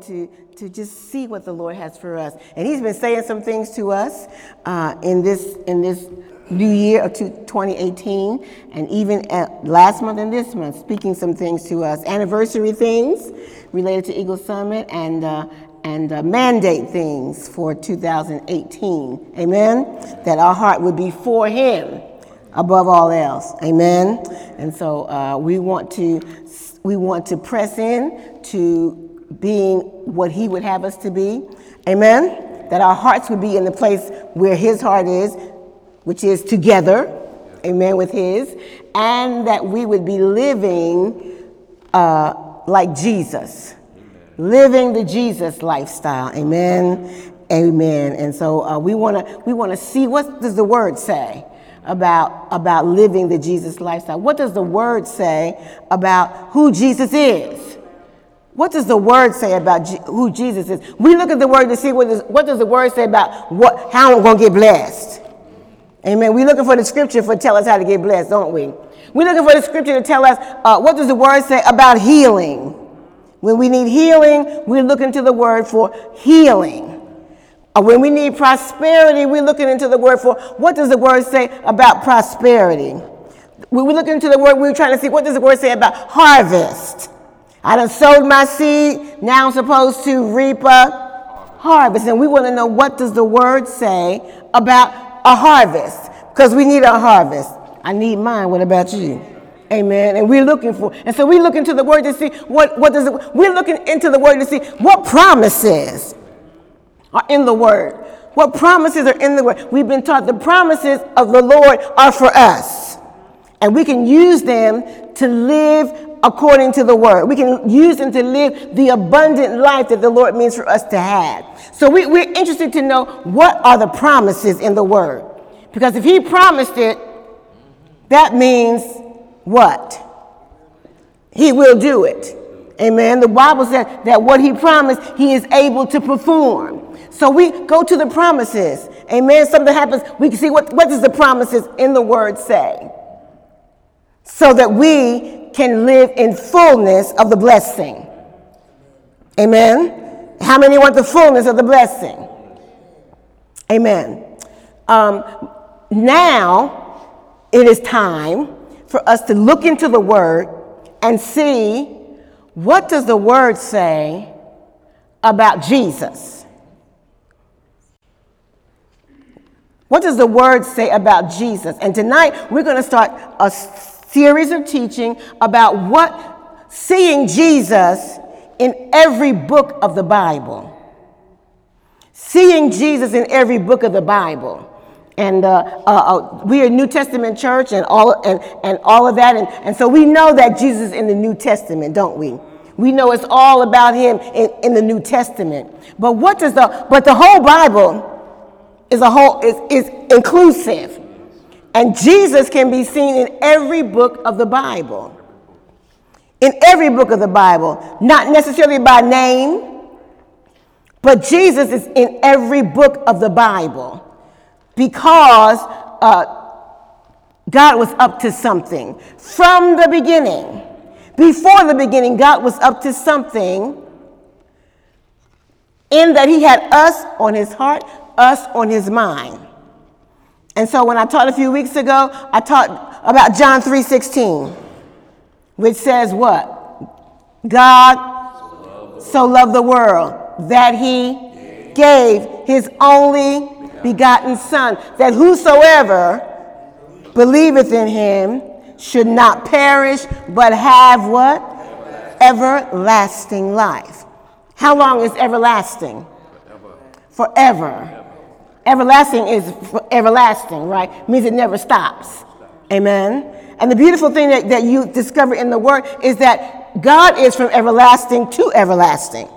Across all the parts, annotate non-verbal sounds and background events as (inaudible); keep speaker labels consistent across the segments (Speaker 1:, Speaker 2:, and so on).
Speaker 1: going to, to just see what the Lord has for us. And He's been saying some things to us uh, in, this, in this new year of 2018, and even last month and this month, speaking some things to us. Anniversary things related to Eagle Summit and, uh, and uh, mandate things for 2018. Amen? That our heart would be for Him above all else. Amen? And so uh, we want to we want to press in to being what He would have us to be. Amen? That our hearts would be in the place where His heart is, which is together. Amen, with His. And that we would be living uh, like Jesus. Living the Jesus lifestyle. Amen. Amen. And so uh, we want to we want to see what does the word say about, about living the Jesus lifestyle? What does the word say about who Jesus is? What does the word say about who Jesus is? We look at the word to see what does, what does the word say about what, how we're going to get blessed. Amen. We're looking for the scripture for tell us how to get blessed, don't we? We're looking for the scripture to tell us uh, what does the word say about healing. When we need healing, we're looking to the word for healing. Uh, when we need prosperity, we're looking into the word for what does the word say about prosperity? When we look into the word, we're trying to see what does the word say about harvest. I done sowed my seed, now I'm supposed to reap a harvest. And we want to know what does the word say about a harvest? Because we need a harvest. I need mine. What about you? Amen. And we're looking for, and so we look into the word to see what, what does it, we're looking into the word to see what promises are in the Word. What promises are in the Word? We've been taught the promises of the Lord are for us. And we can use them to live according to the Word. We can use them to live the abundant life that the Lord means for us to have. So we, we're interested to know what are the promises in the Word. Because if He promised it, that means what? He will do it. Amen. The Bible says that what He promised, He is able to perform. So we go to the promises. Amen. Something happens. We can see what, what does the promises in the word say? So that we can live in fullness of the blessing. Amen. How many want the fullness of the blessing? Amen. Um, now it is time for us to look into the word and see what does the word say about Jesus. What does the word say about Jesus? And tonight we're going to start a series of teaching about what seeing Jesus in every book of the Bible. Seeing Jesus in every book of the Bible. And uh, uh, uh, we are New Testament church and all, and, and all of that. And, and so we know that Jesus is in the New Testament, don't we? We know it's all about him in, in the New Testament. But what does the, but the whole Bible is a whole is, is inclusive. And Jesus can be seen in every book of the Bible. In every book of the Bible, not necessarily by name, but Jesus is in every book of the Bible because uh, God was up to something from the beginning. Before the beginning, God was up to something in that He had us on His heart, us on his mind. And so when I taught a few weeks ago, I taught about John 3:16, which says what? God so loved the world that he gave his only begotten son, that whosoever believeth in him should not perish, but have what? Everlasting life. How long is everlasting? Forever. Everlasting is everlasting, right? Means it never stops. Amen. And the beautiful thing that, that you discover in the word is that God is from everlasting to everlasting.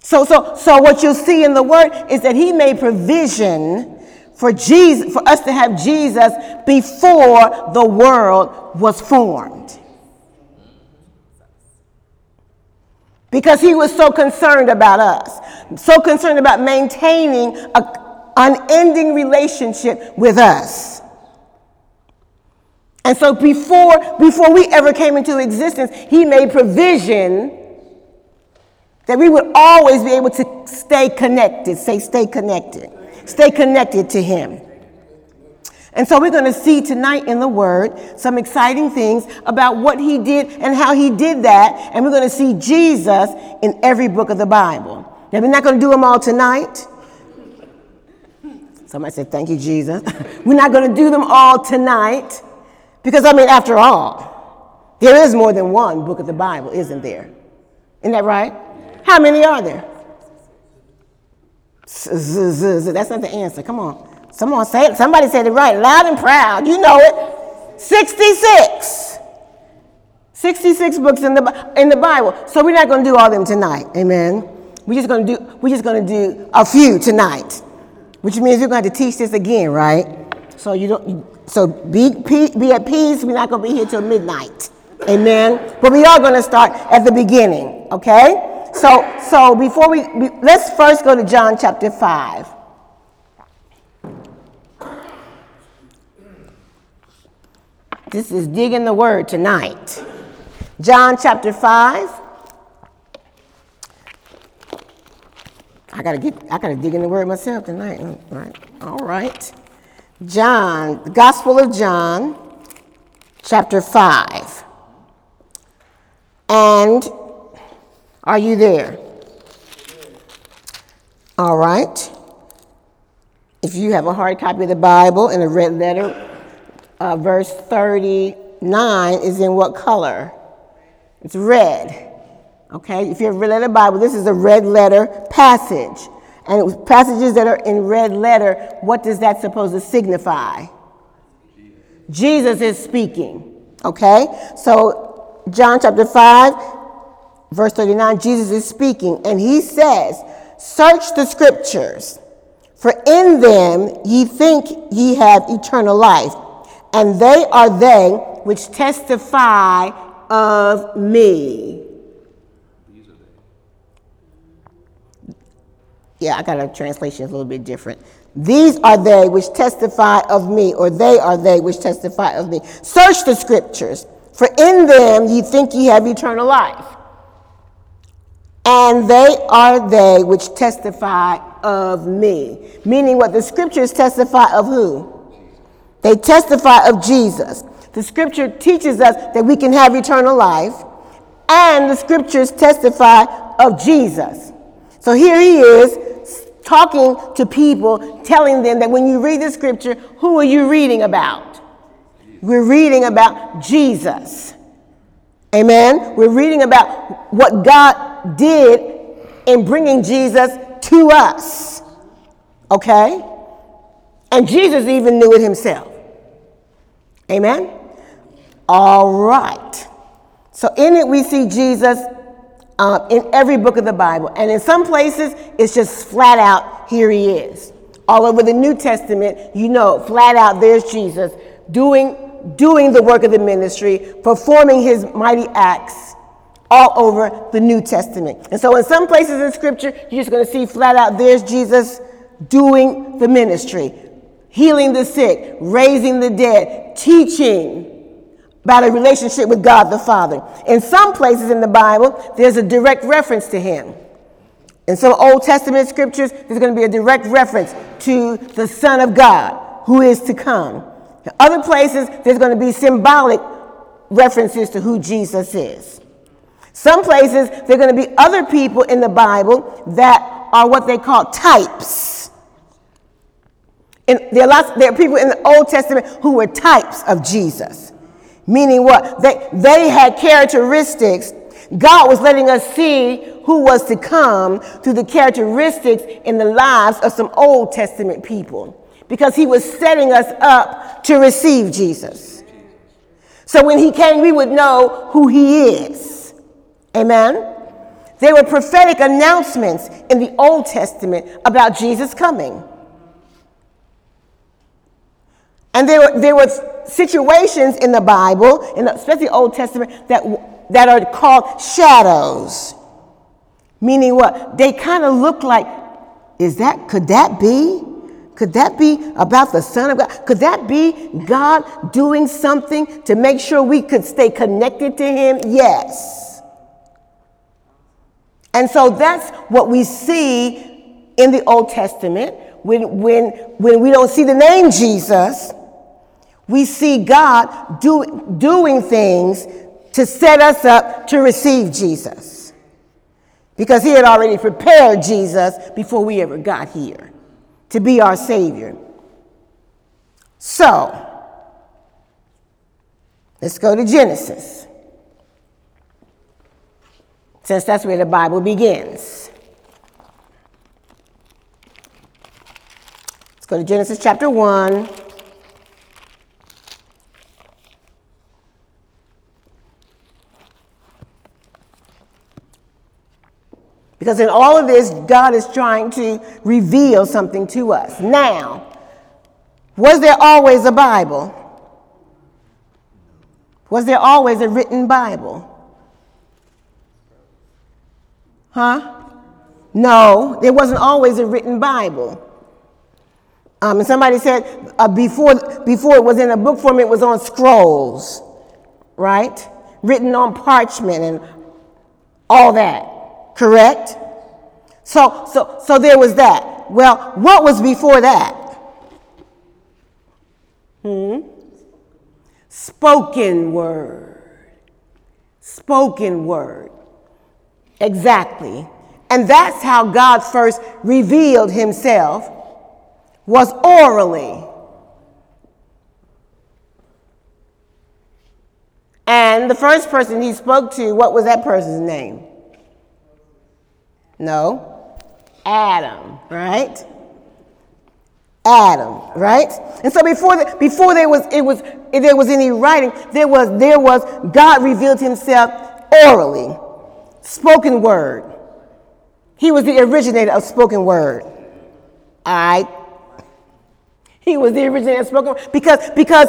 Speaker 1: So, so, so what you'll see in the word is that he made provision for Jesus, for us to have Jesus before the world was formed. Because he was so concerned about us, so concerned about maintaining an unending relationship with us. And so before, before we ever came into existence, he made provision That we would always be able to stay connected. Say, stay connected. Stay connected to Him. And so we're going to see tonight in the Word some exciting things about what He did and how He did that. And we're going to see Jesus in every book of the Bible. Now, we're not going to do them all tonight. Somebody said, Thank you, Jesus. (laughs) we're not going to do them all tonight because, I mean, after all, there is more than one book of the Bible, isn't there? Isn't that right? How many are there? That's not the answer. Come on. Someone say. Somebody said it right, loud and proud. You know it. 66. 66 books in the, in the Bible. So we're not going to do all of them tonight. Amen. We're just going to do we're just going to do a few tonight. Which means we're going to, to teach this again, right? So you don't so be be at peace. We're not going to be here till midnight. Amen. But we are going to start at the beginning, okay? So so before we let's first go to John chapter 5. This is digging the word tonight. John chapter 5. I gotta get I gotta dig in the word myself tonight. All right. All right. John, the Gospel of John, chapter 5. And are you there? All right. If you have a hard copy of the Bible in a red letter, uh, verse 39 is in what color? It's red. Okay, if you have read the Bible, this is a red letter passage. And passages that are in red letter, what does that supposed to signify? Jesus is speaking. Okay, so John chapter 5, verse 39, Jesus is speaking, and he says, Search the scriptures, for in them ye think ye have eternal life and they are they which testify of me. Yeah, I got a translation a little bit different. These are they which testify of me, or they are they which testify of me. Search the scriptures, for in them ye think ye have eternal life. And they are they which testify of me. Meaning what the scriptures testify of who? They testify of Jesus. The scripture teaches us that we can have eternal life, and the scriptures testify of Jesus. So here he is talking to people, telling them that when you read the scripture, who are you reading about? We're reading about Jesus. Amen. We're reading about what God did in bringing Jesus to us. Okay? And Jesus even knew it himself. Amen? All right. So in it, we see Jesus uh, in every book of the Bible. And in some places, it's just flat out, here he is. All over the New Testament, you know, flat out, there's Jesus doing, doing the work of the ministry, performing his mighty acts all over the New Testament. And so in some places in Scripture, you're just going to see flat out, there's Jesus doing the ministry, healing the sick, raising the dead, teaching about a relationship with God the Father. In some places in the Bible, there's a direct reference to him. In some Old Testament scriptures, there's going to be a direct reference to the Son of God who is to come. In other places, there's going to be symbolic references to who Jesus is. Some places, there are going to be other people in the Bible that are what they call types and there are lots, there are people in the Old Testament who were types of Jesus. Meaning what? They, they had characteristics. God was letting us see who was to come through the characteristics in the lives of some Old Testament people. Because he was setting us up to receive Jesus. So when he came, we would know who he is. Amen? There were prophetic announcements in the Old Testament about Jesus coming. And there were, there were situations in the Bible, in the, especially Old Testament, that, that are called shadows. Meaning what? They kind of look like, is that, could that be? Could that be about the Son of God? Could that be God doing something to make sure we could stay connected to Him? Yes. And so that's what we see in the Old Testament. When, when, when we don't see the name Jesus, we see God do, doing things to set us up to receive Jesus. Because he had already prepared Jesus before we ever got here to be our Savior. So, let's go to Genesis, since that's where the Bible begins. Let's go to Genesis chapter 1. Because in all of this, God is trying to reveal something to us. Now, was there always a Bible? Was there always a written Bible? Huh? No, there wasn't always a written Bible. Um, and somebody said uh, before, before it was in a book form, it was on scrolls, right? Written on parchment and all that. Correct? So, so, so there was that. Well, what was before that? Hmm? Spoken word. Spoken word. Exactly. And that's how God first revealed himself was orally. And the first person he spoke to, what was that person's name? No. Adam, right? Adam, right? And so before the, before there was it was there was any writing, there was there was God revealed himself orally. Spoken word. He was the originator of spoken word. All right. He was the originator of spoken word because because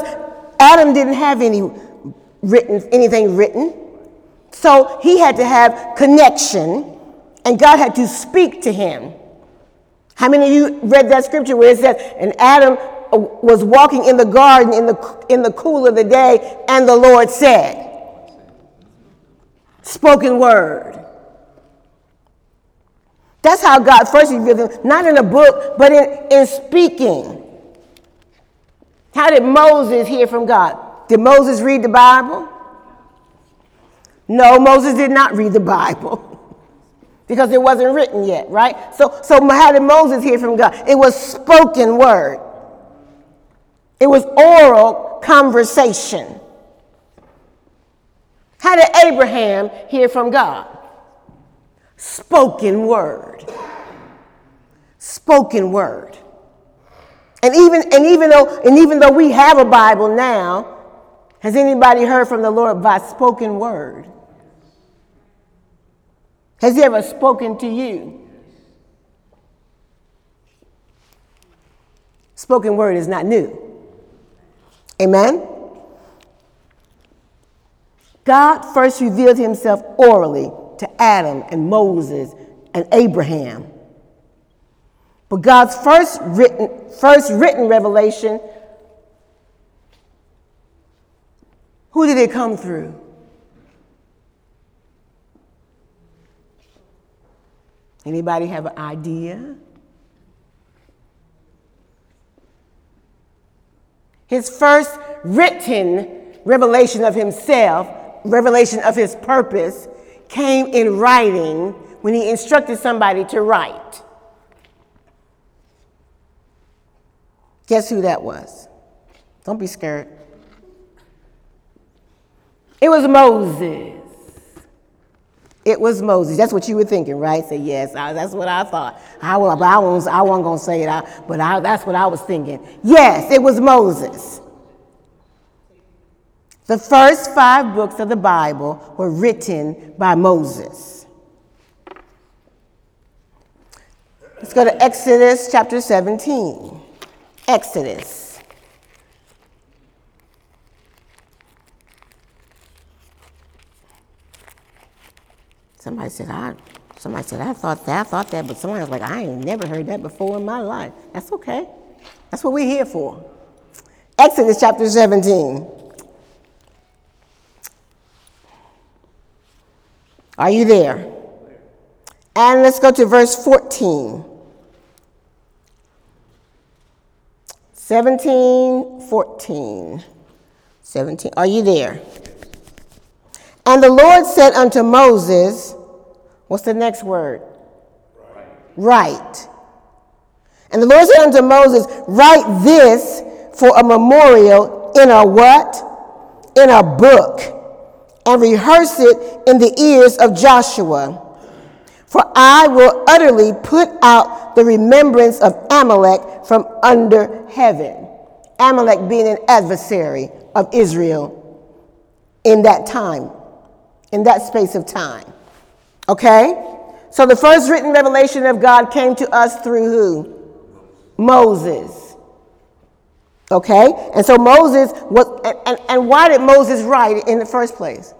Speaker 1: Adam didn't have any written anything written. So he had to have connection and God had to speak to him. How many of you read that scripture where it says, and Adam uh, was walking in the garden in the, in the cool of the day, and the Lord said, Spoken word. That's how God first revealed him, not in a book, but in, in speaking. How did Moses hear from God? Did Moses read the Bible? No, Moses did not read the Bible. (laughs) because it wasn't written yet, right? So, so how did Moses hear from God? It was spoken word. It was oral conversation. How did Abraham hear from God? Spoken word. Spoken word. And even, and even though and even though we have a Bible now, has anybody heard from the Lord by spoken word? Has he ever spoken to you? Spoken word is not new. Amen? God first revealed himself orally to Adam and Moses and Abraham. But God's first written, first written revelation, who did it come through? Anybody have an idea? His first written revelation of himself, revelation of his purpose, came in writing when he instructed somebody to write. Guess who that was? Don't be scared. It was Moses. It was Moses. That's what you were thinking, right? Say, yes, I, that's what I thought. I, I, I, was, I wasn't going to say it, but I, that's what I was thinking. Yes, it was Moses. The first five books of the Bible were written by Moses. Let's go to Exodus chapter 17. Exodus. Somebody said, I somebody said, I thought that, I thought that, but somebody was like, I ain't never heard that before in my life. That's okay. That's what we're here for. Exodus chapter 17. Are you there? And let's go to verse 14. 17, 14. 17. Are you there? And the Lord said unto Moses, What's the next word? Right. right. And the Lord said unto Moses, Write this for a memorial in a what? In a book, and rehearse it in the ears of Joshua. For I will utterly put out the remembrance of Amalek from under heaven. Amalek being an adversary of Israel in that time, in that space of time. Okay? So the first written revelation of God came to us through who? Moses. Okay? And so Moses was, and, and, and why did Moses write in the first place?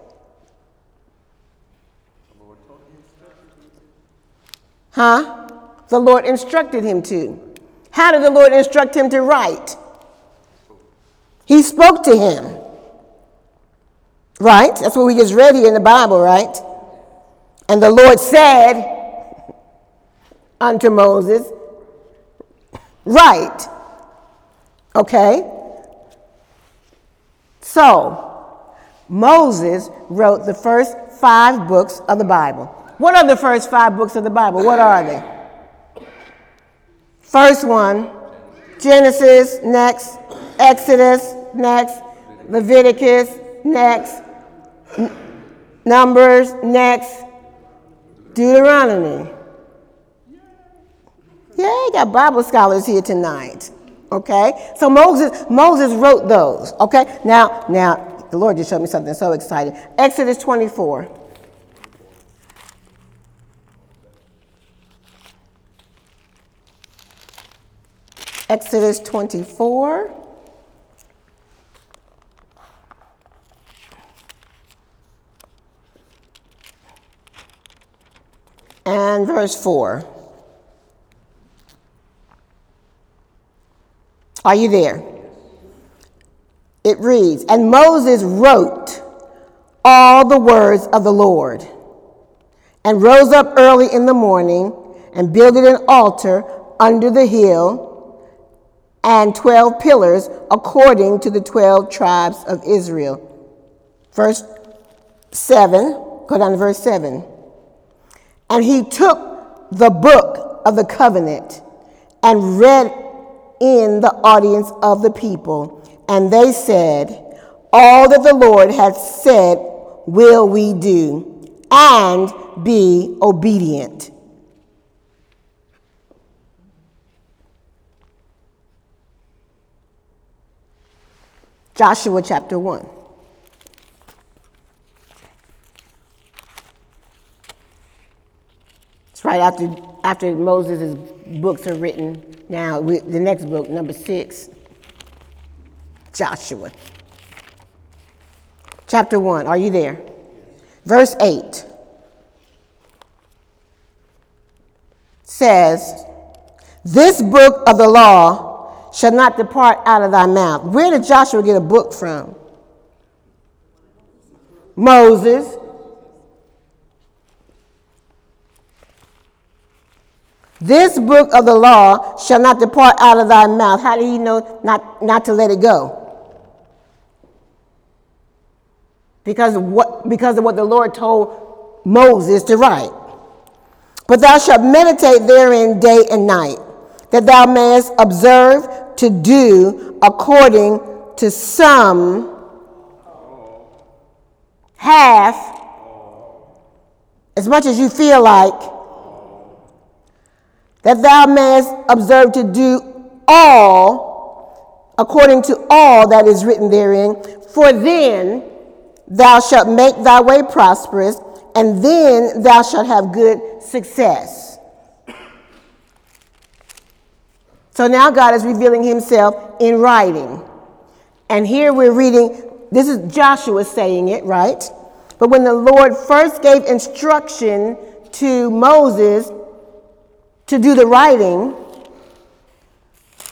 Speaker 1: Huh? The Lord instructed him to. How did the Lord instruct him to write? He spoke to him. Right? That's what we just read here in the Bible, right? And the Lord said unto Moses, Right. Okay? So, Moses wrote the first five books of the Bible. What are the first five books of the Bible? What are they? First one, Genesis, next, Exodus, next, Leviticus, next, Numbers, next, Deuteronomy. Yeah, you got Bible scholars here tonight. Okay? So Moses, Moses wrote those. Okay? Now, now, the Lord just showed me something so exciting. Exodus 24. Exodus 24. Verse 4. Are you there? It reads And Moses wrote all the words of the Lord, and rose up early in the morning, and builded an altar under the hill, and twelve pillars according to the twelve tribes of Israel. Verse 7, go down to verse 7. And he took the book of the covenant and read in the audience of the people. And they said, All that the Lord hath said will we do, and be obedient. Joshua chapter 1. Right after, after Moses' books are written. Now, we, the next book, number six, Joshua. Chapter 1, are you there? Verse 8 says, This book of the law shall not depart out of thy mouth. Where did Joshua get a book from? Moses. This book of the law shall not depart out of thy mouth. How do you know not, not to let it go? Because what, because of what the Lord told Moses to write. But thou shalt meditate therein day and night, that thou mayest observe to do according to some half, as much as you feel like that thou mayest observe to do all according to all that is written therein. For then thou shalt make thy way prosperous, and then thou shalt have good success. So now God is revealing himself in writing. And here we're reading, this is Joshua saying it, right? But when the Lord first gave instruction to Moses to do the writing,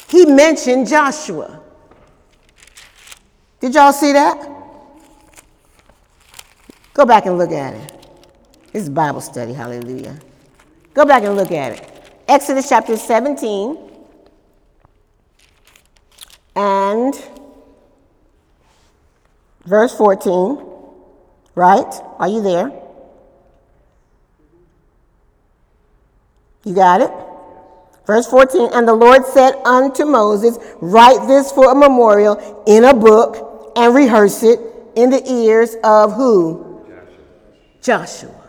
Speaker 1: he mentioned Joshua. Did y'all see that? Go back and look at it. This is Bible study, hallelujah. Go back and look at it. Exodus chapter 17 and verse 14. Right? Are you there? You got it? Verse 14, and the Lord said unto Moses, Write this for a memorial in a book and rehearse it in the ears of who? Joshua. Joshua.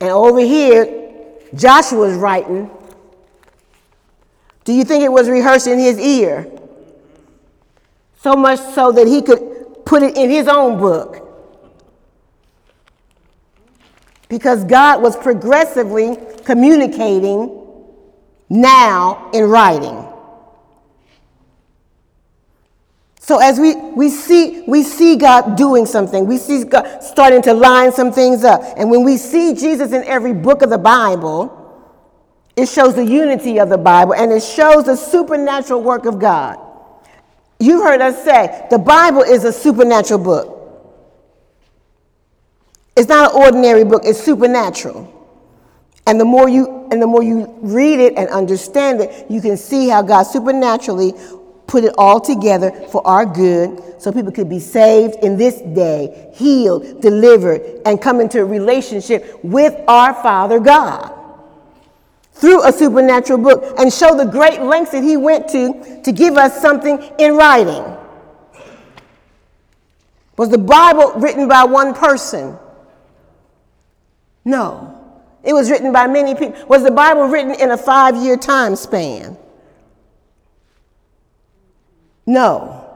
Speaker 1: And over here, Joshua's writing. Do you think it was rehearsed in his ear? So much so that he could put it in his own book. Because God was progressively communicating now in writing. So as we, we see we see God doing something, we see God starting to line some things up. And when we see Jesus in every book of the Bible, it shows the unity of the Bible and it shows the supernatural work of God. You heard us say the Bible is a supernatural book. It's not an ordinary book, it's supernatural. And the more you and the more you read it and understand it, you can see how God supernaturally put it all together for our good so people could be saved in this day, healed, delivered, and come into a relationship with our Father God through a supernatural book and show the great lengths that he went to to give us something in writing. Was the Bible written by one person? No. It was written by many people. Was the Bible written in a five year time span? No.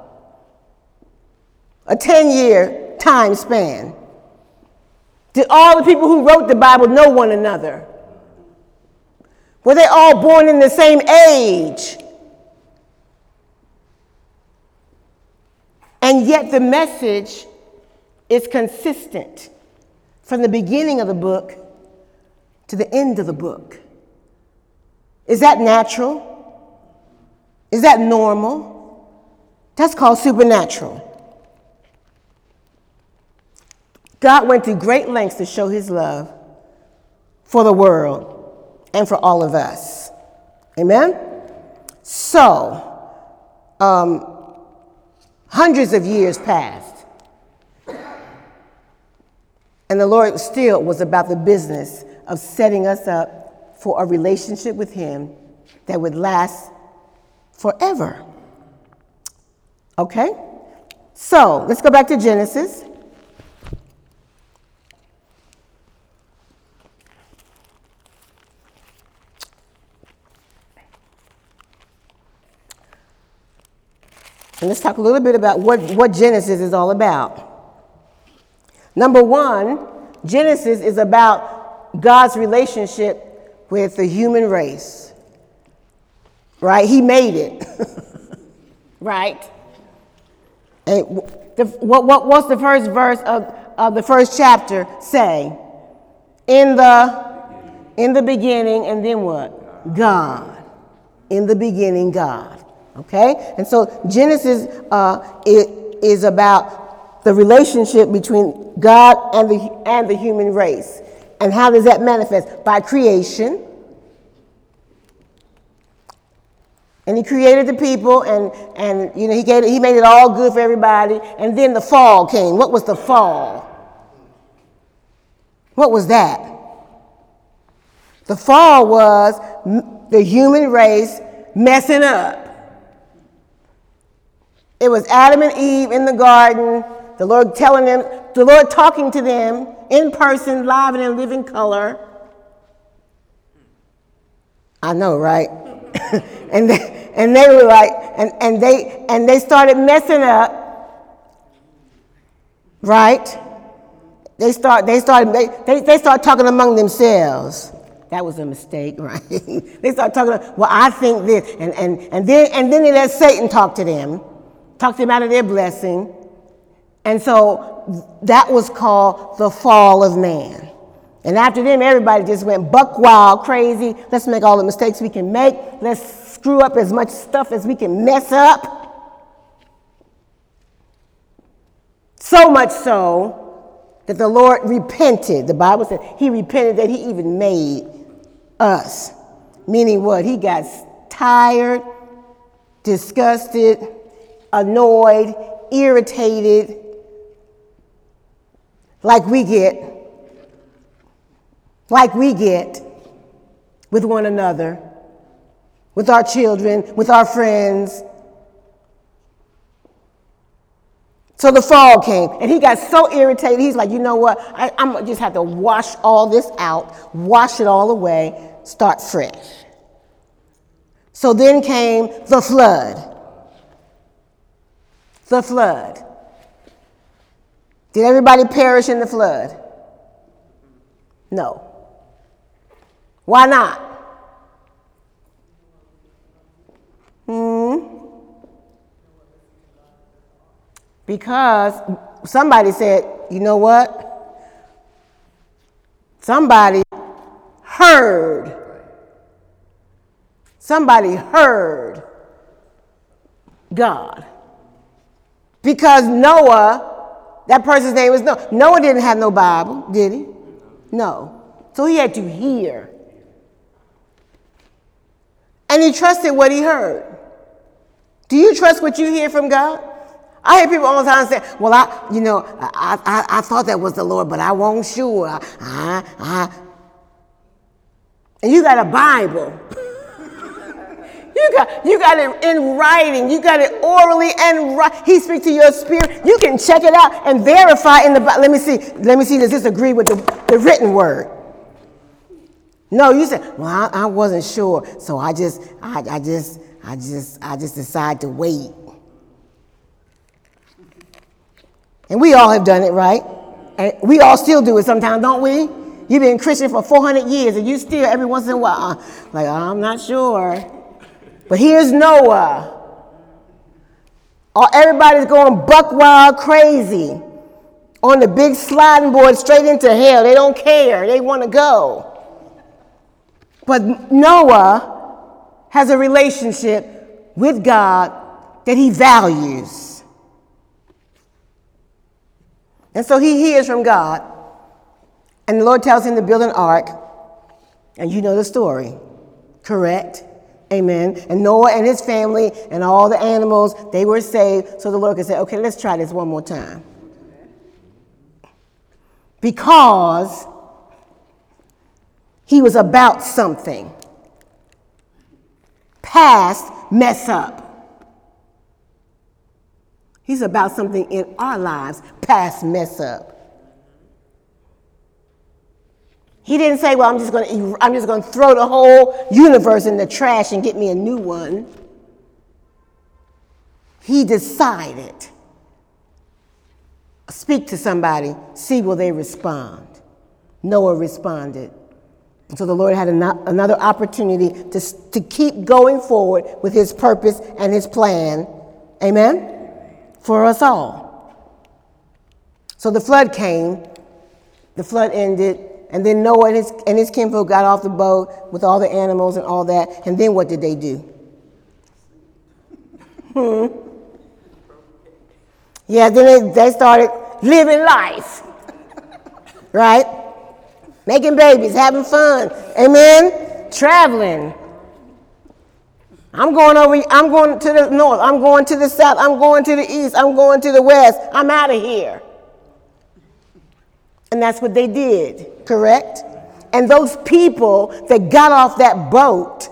Speaker 1: A 10 year time span. Did all the people who wrote the Bible know one another? Were they all born in the same age? And yet the message is consistent from the beginning of the book to the end of the book. Is that natural? Is that normal? That's called supernatural. God went to great lengths to show his love for the world and for all of us. Amen? So, um, hundreds of years passed, and the Lord still was about the business of setting us up for a relationship with Him that would last forever. Okay? So let's go back to Genesis. And let's talk a little bit about what, what Genesis is all about. Number one, Genesis is about God's relationship with the human race. Right? He made it. (laughs) right? And the, what, what, what's the first verse of, of the first chapter say? In the, in the beginning, and then what? God. In the beginning, God. Okay? And so Genesis uh, is about the relationship between God and the, and the human race. And how does that manifest? By creation And he created the people, and, and you know, he, gave, he made it all good for everybody. And then the fall came. What was the fall? What was that? The fall was the human race messing up. It was Adam and Eve in the garden, the Lord telling them, the Lord talking to them in person, live and in living color. I know, right? (laughs) and they, and they were like, and, and they and they started messing up, right? They start they started they, they, they start talking among themselves. That was a mistake, (laughs) right? they start talking, well, I think this, and, and, and then and then they let Satan talk to them, talk to them out of their blessing. And so that was called the fall of man. And after them, everybody just went buck wild, crazy. Let's make all the mistakes we can make. Let's screw up as much stuff as we can mess up. So much so that the Lord repented. The Bible said he repented that he even made us. Meaning what? He got tired, disgusted, annoyed, irritated, like we get, like we get with one another, with our children, with our friends. So the fall came, and he got so irritated. He's like, you know what? I, am just have to wash all this out, wash it all away, start fresh. So then came the flood. The flood. Did everybody perish in the flood? No. Why not? Hmm. Because somebody said, you know what? Somebody heard. Somebody heard God. Because Noah, that person's name was Noah. Noah didn't have no Bible, did he? No. So he had to hear. And he trusted what he heard. Do you trust what you hear from God? I hear people all the time say, "Well, I, you know, I, I, I thought that was the Lord, but I won't sure." I, I, and you got a Bible. (laughs) you got you got it in writing. You got it orally and. He speaks to your spirit. You can check it out and verify in the. Bible. Let me see. Let me see. Does this agree with the, the written word? No, you said, "Well, I, I wasn't sure, so I just, I, I just, I just, I just decided to wait." And we all have done it, right? And we all still do it sometimes, don't we? You've been Christian for 400 years and you still, every once in a while, like, I'm not sure. But here's Noah. everybody's going buck wild crazy on the big sliding board straight into hell. They don't care, they want to go. But Noah has a relationship with God that he values. And so he hears from God. And the Lord tells him to build an ark. And you know the story, correct? Amen. And Noah and his family and all the animals, they were saved. So the Lord could say, okay, let's try this one more time. Because he was about something. Past mess up. He's about something in our lives past mess up. He didn't say, "Well, I'm just going to er, I'm just going to throw the whole universe in the trash and get me a new one." He decided. Speak to somebody, see will they respond. Noah responded. So the Lord had another opportunity to, to keep going forward with his purpose and his plan. Amen? for us all. So the flood came, the flood ended, and then Noah and his, and his kinfolk got off the boat with all the animals and all that, and then what did they do? Hmm. Yeah, then they, they started living life, right? Making babies, having fun, amen? Traveling, I'm going over, I'm going to the north, I'm going to the south, I'm going to the east, I'm going to the west. I'm out of here. And that's what they did, correct? And those people that got off that boat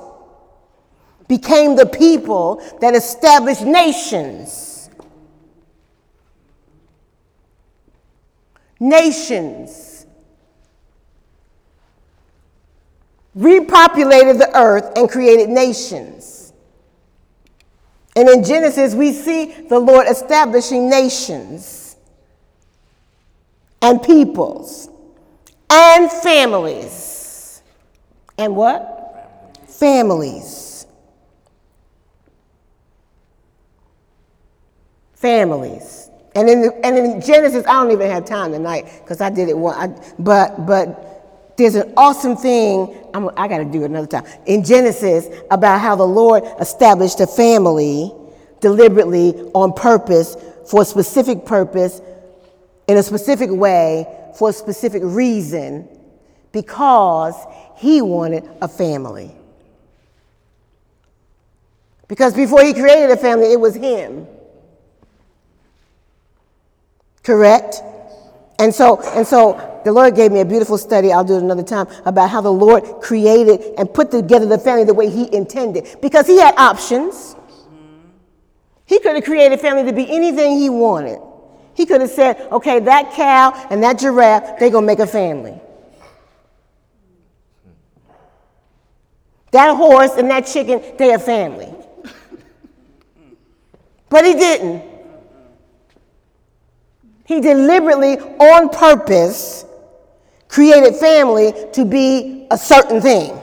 Speaker 1: became the people that established nations. Nations. Repopulated the earth and created nations. And in Genesis, we see the Lord establishing nations and peoples and families. And what? Families. Families. And in, the, and in Genesis, I don't even have time tonight because I did it one. I, but but there's an awesome thing I'm, i got to do it another time. In Genesis, about how the Lord established a family deliberately on purpose for a specific purpose in a specific way for a specific reason because he wanted a family. Because before he created a family, it was him. Correct? And so, and so the Lord gave me a beautiful study, I'll do it another time, about how the Lord created and put together the family the way he intended. Because he had options. He could have created family to be anything he wanted. He could have said, okay, that cow and that giraffe, they're going to make a family. That horse and that chicken, they're a family. But he didn't. He deliberately, on purpose, created family to be a certain thing.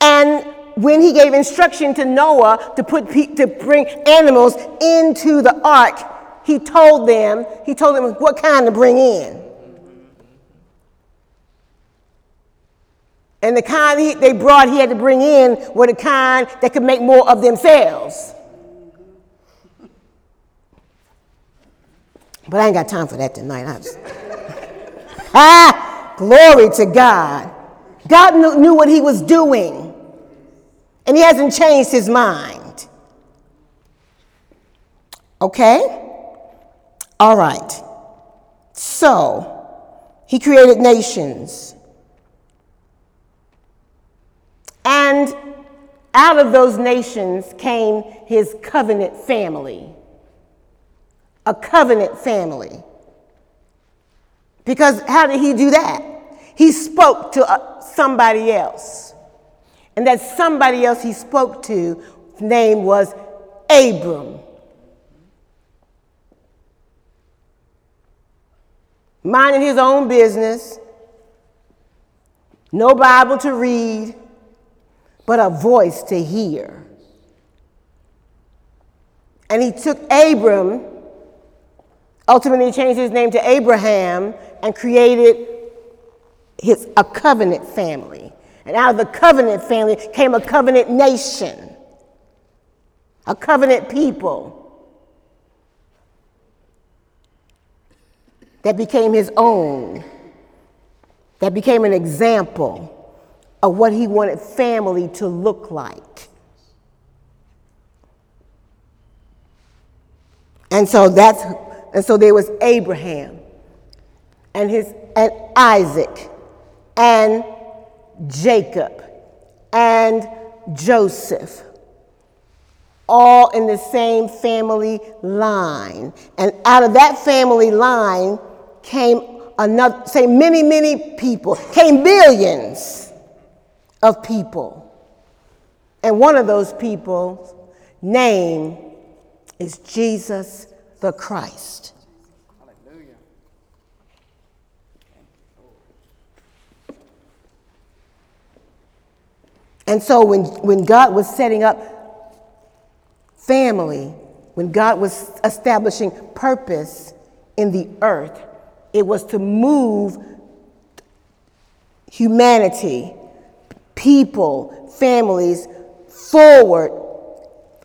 Speaker 1: And when he gave instruction to Noah to put to bring animals into the ark, he told them, he told them what kind to bring in. And the kind he, they brought, he had to bring in were the kind that could make more of themselves. But I ain't got time for that tonight. I just... (laughs) ah, glory to God. God knew, knew what he was doing, and he hasn't changed his mind. Okay? All right. So, he created nations. And out of those nations came his covenant family. A covenant family. Because how did he do that? He spoke to uh, somebody else. And that somebody else he spoke to, name was Abram. Minding his own business, no Bible to read, but a voice to hear. And he took Abram, ultimately changed his name to Abraham, and created his, a covenant family. And out of the covenant family came a covenant nation, a covenant people that became his own, that became an example of what he wanted family to look like. And so that's and so there was Abraham and his and Isaac and Jacob and Joseph all in the same family line. And out of that family line came another say many many people, came billions of people. And one of those people's name is Jesus the Christ. And so when, when God was setting up family, when God was establishing purpose in the earth, it was to move humanity people, families forward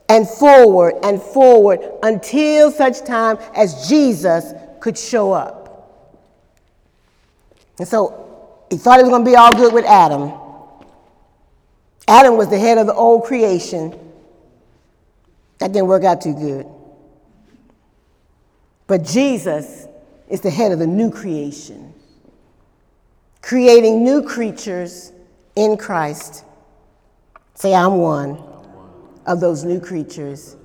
Speaker 1: and forward and forward until such time as Jesus could show up. And so he thought it was going to be all good with Adam. Adam was the head of the old creation. That didn't work out too good. But Jesus is the head of the new creation, creating new creatures in Christ. Say, I'm one of those new creatures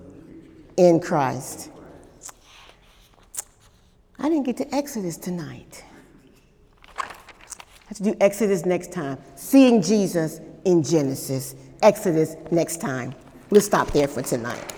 Speaker 1: in Christ. I didn't get to Exodus tonight. I have to do Exodus next time. Seeing Jesus in Genesis. Exodus next time. We'll stop there for tonight.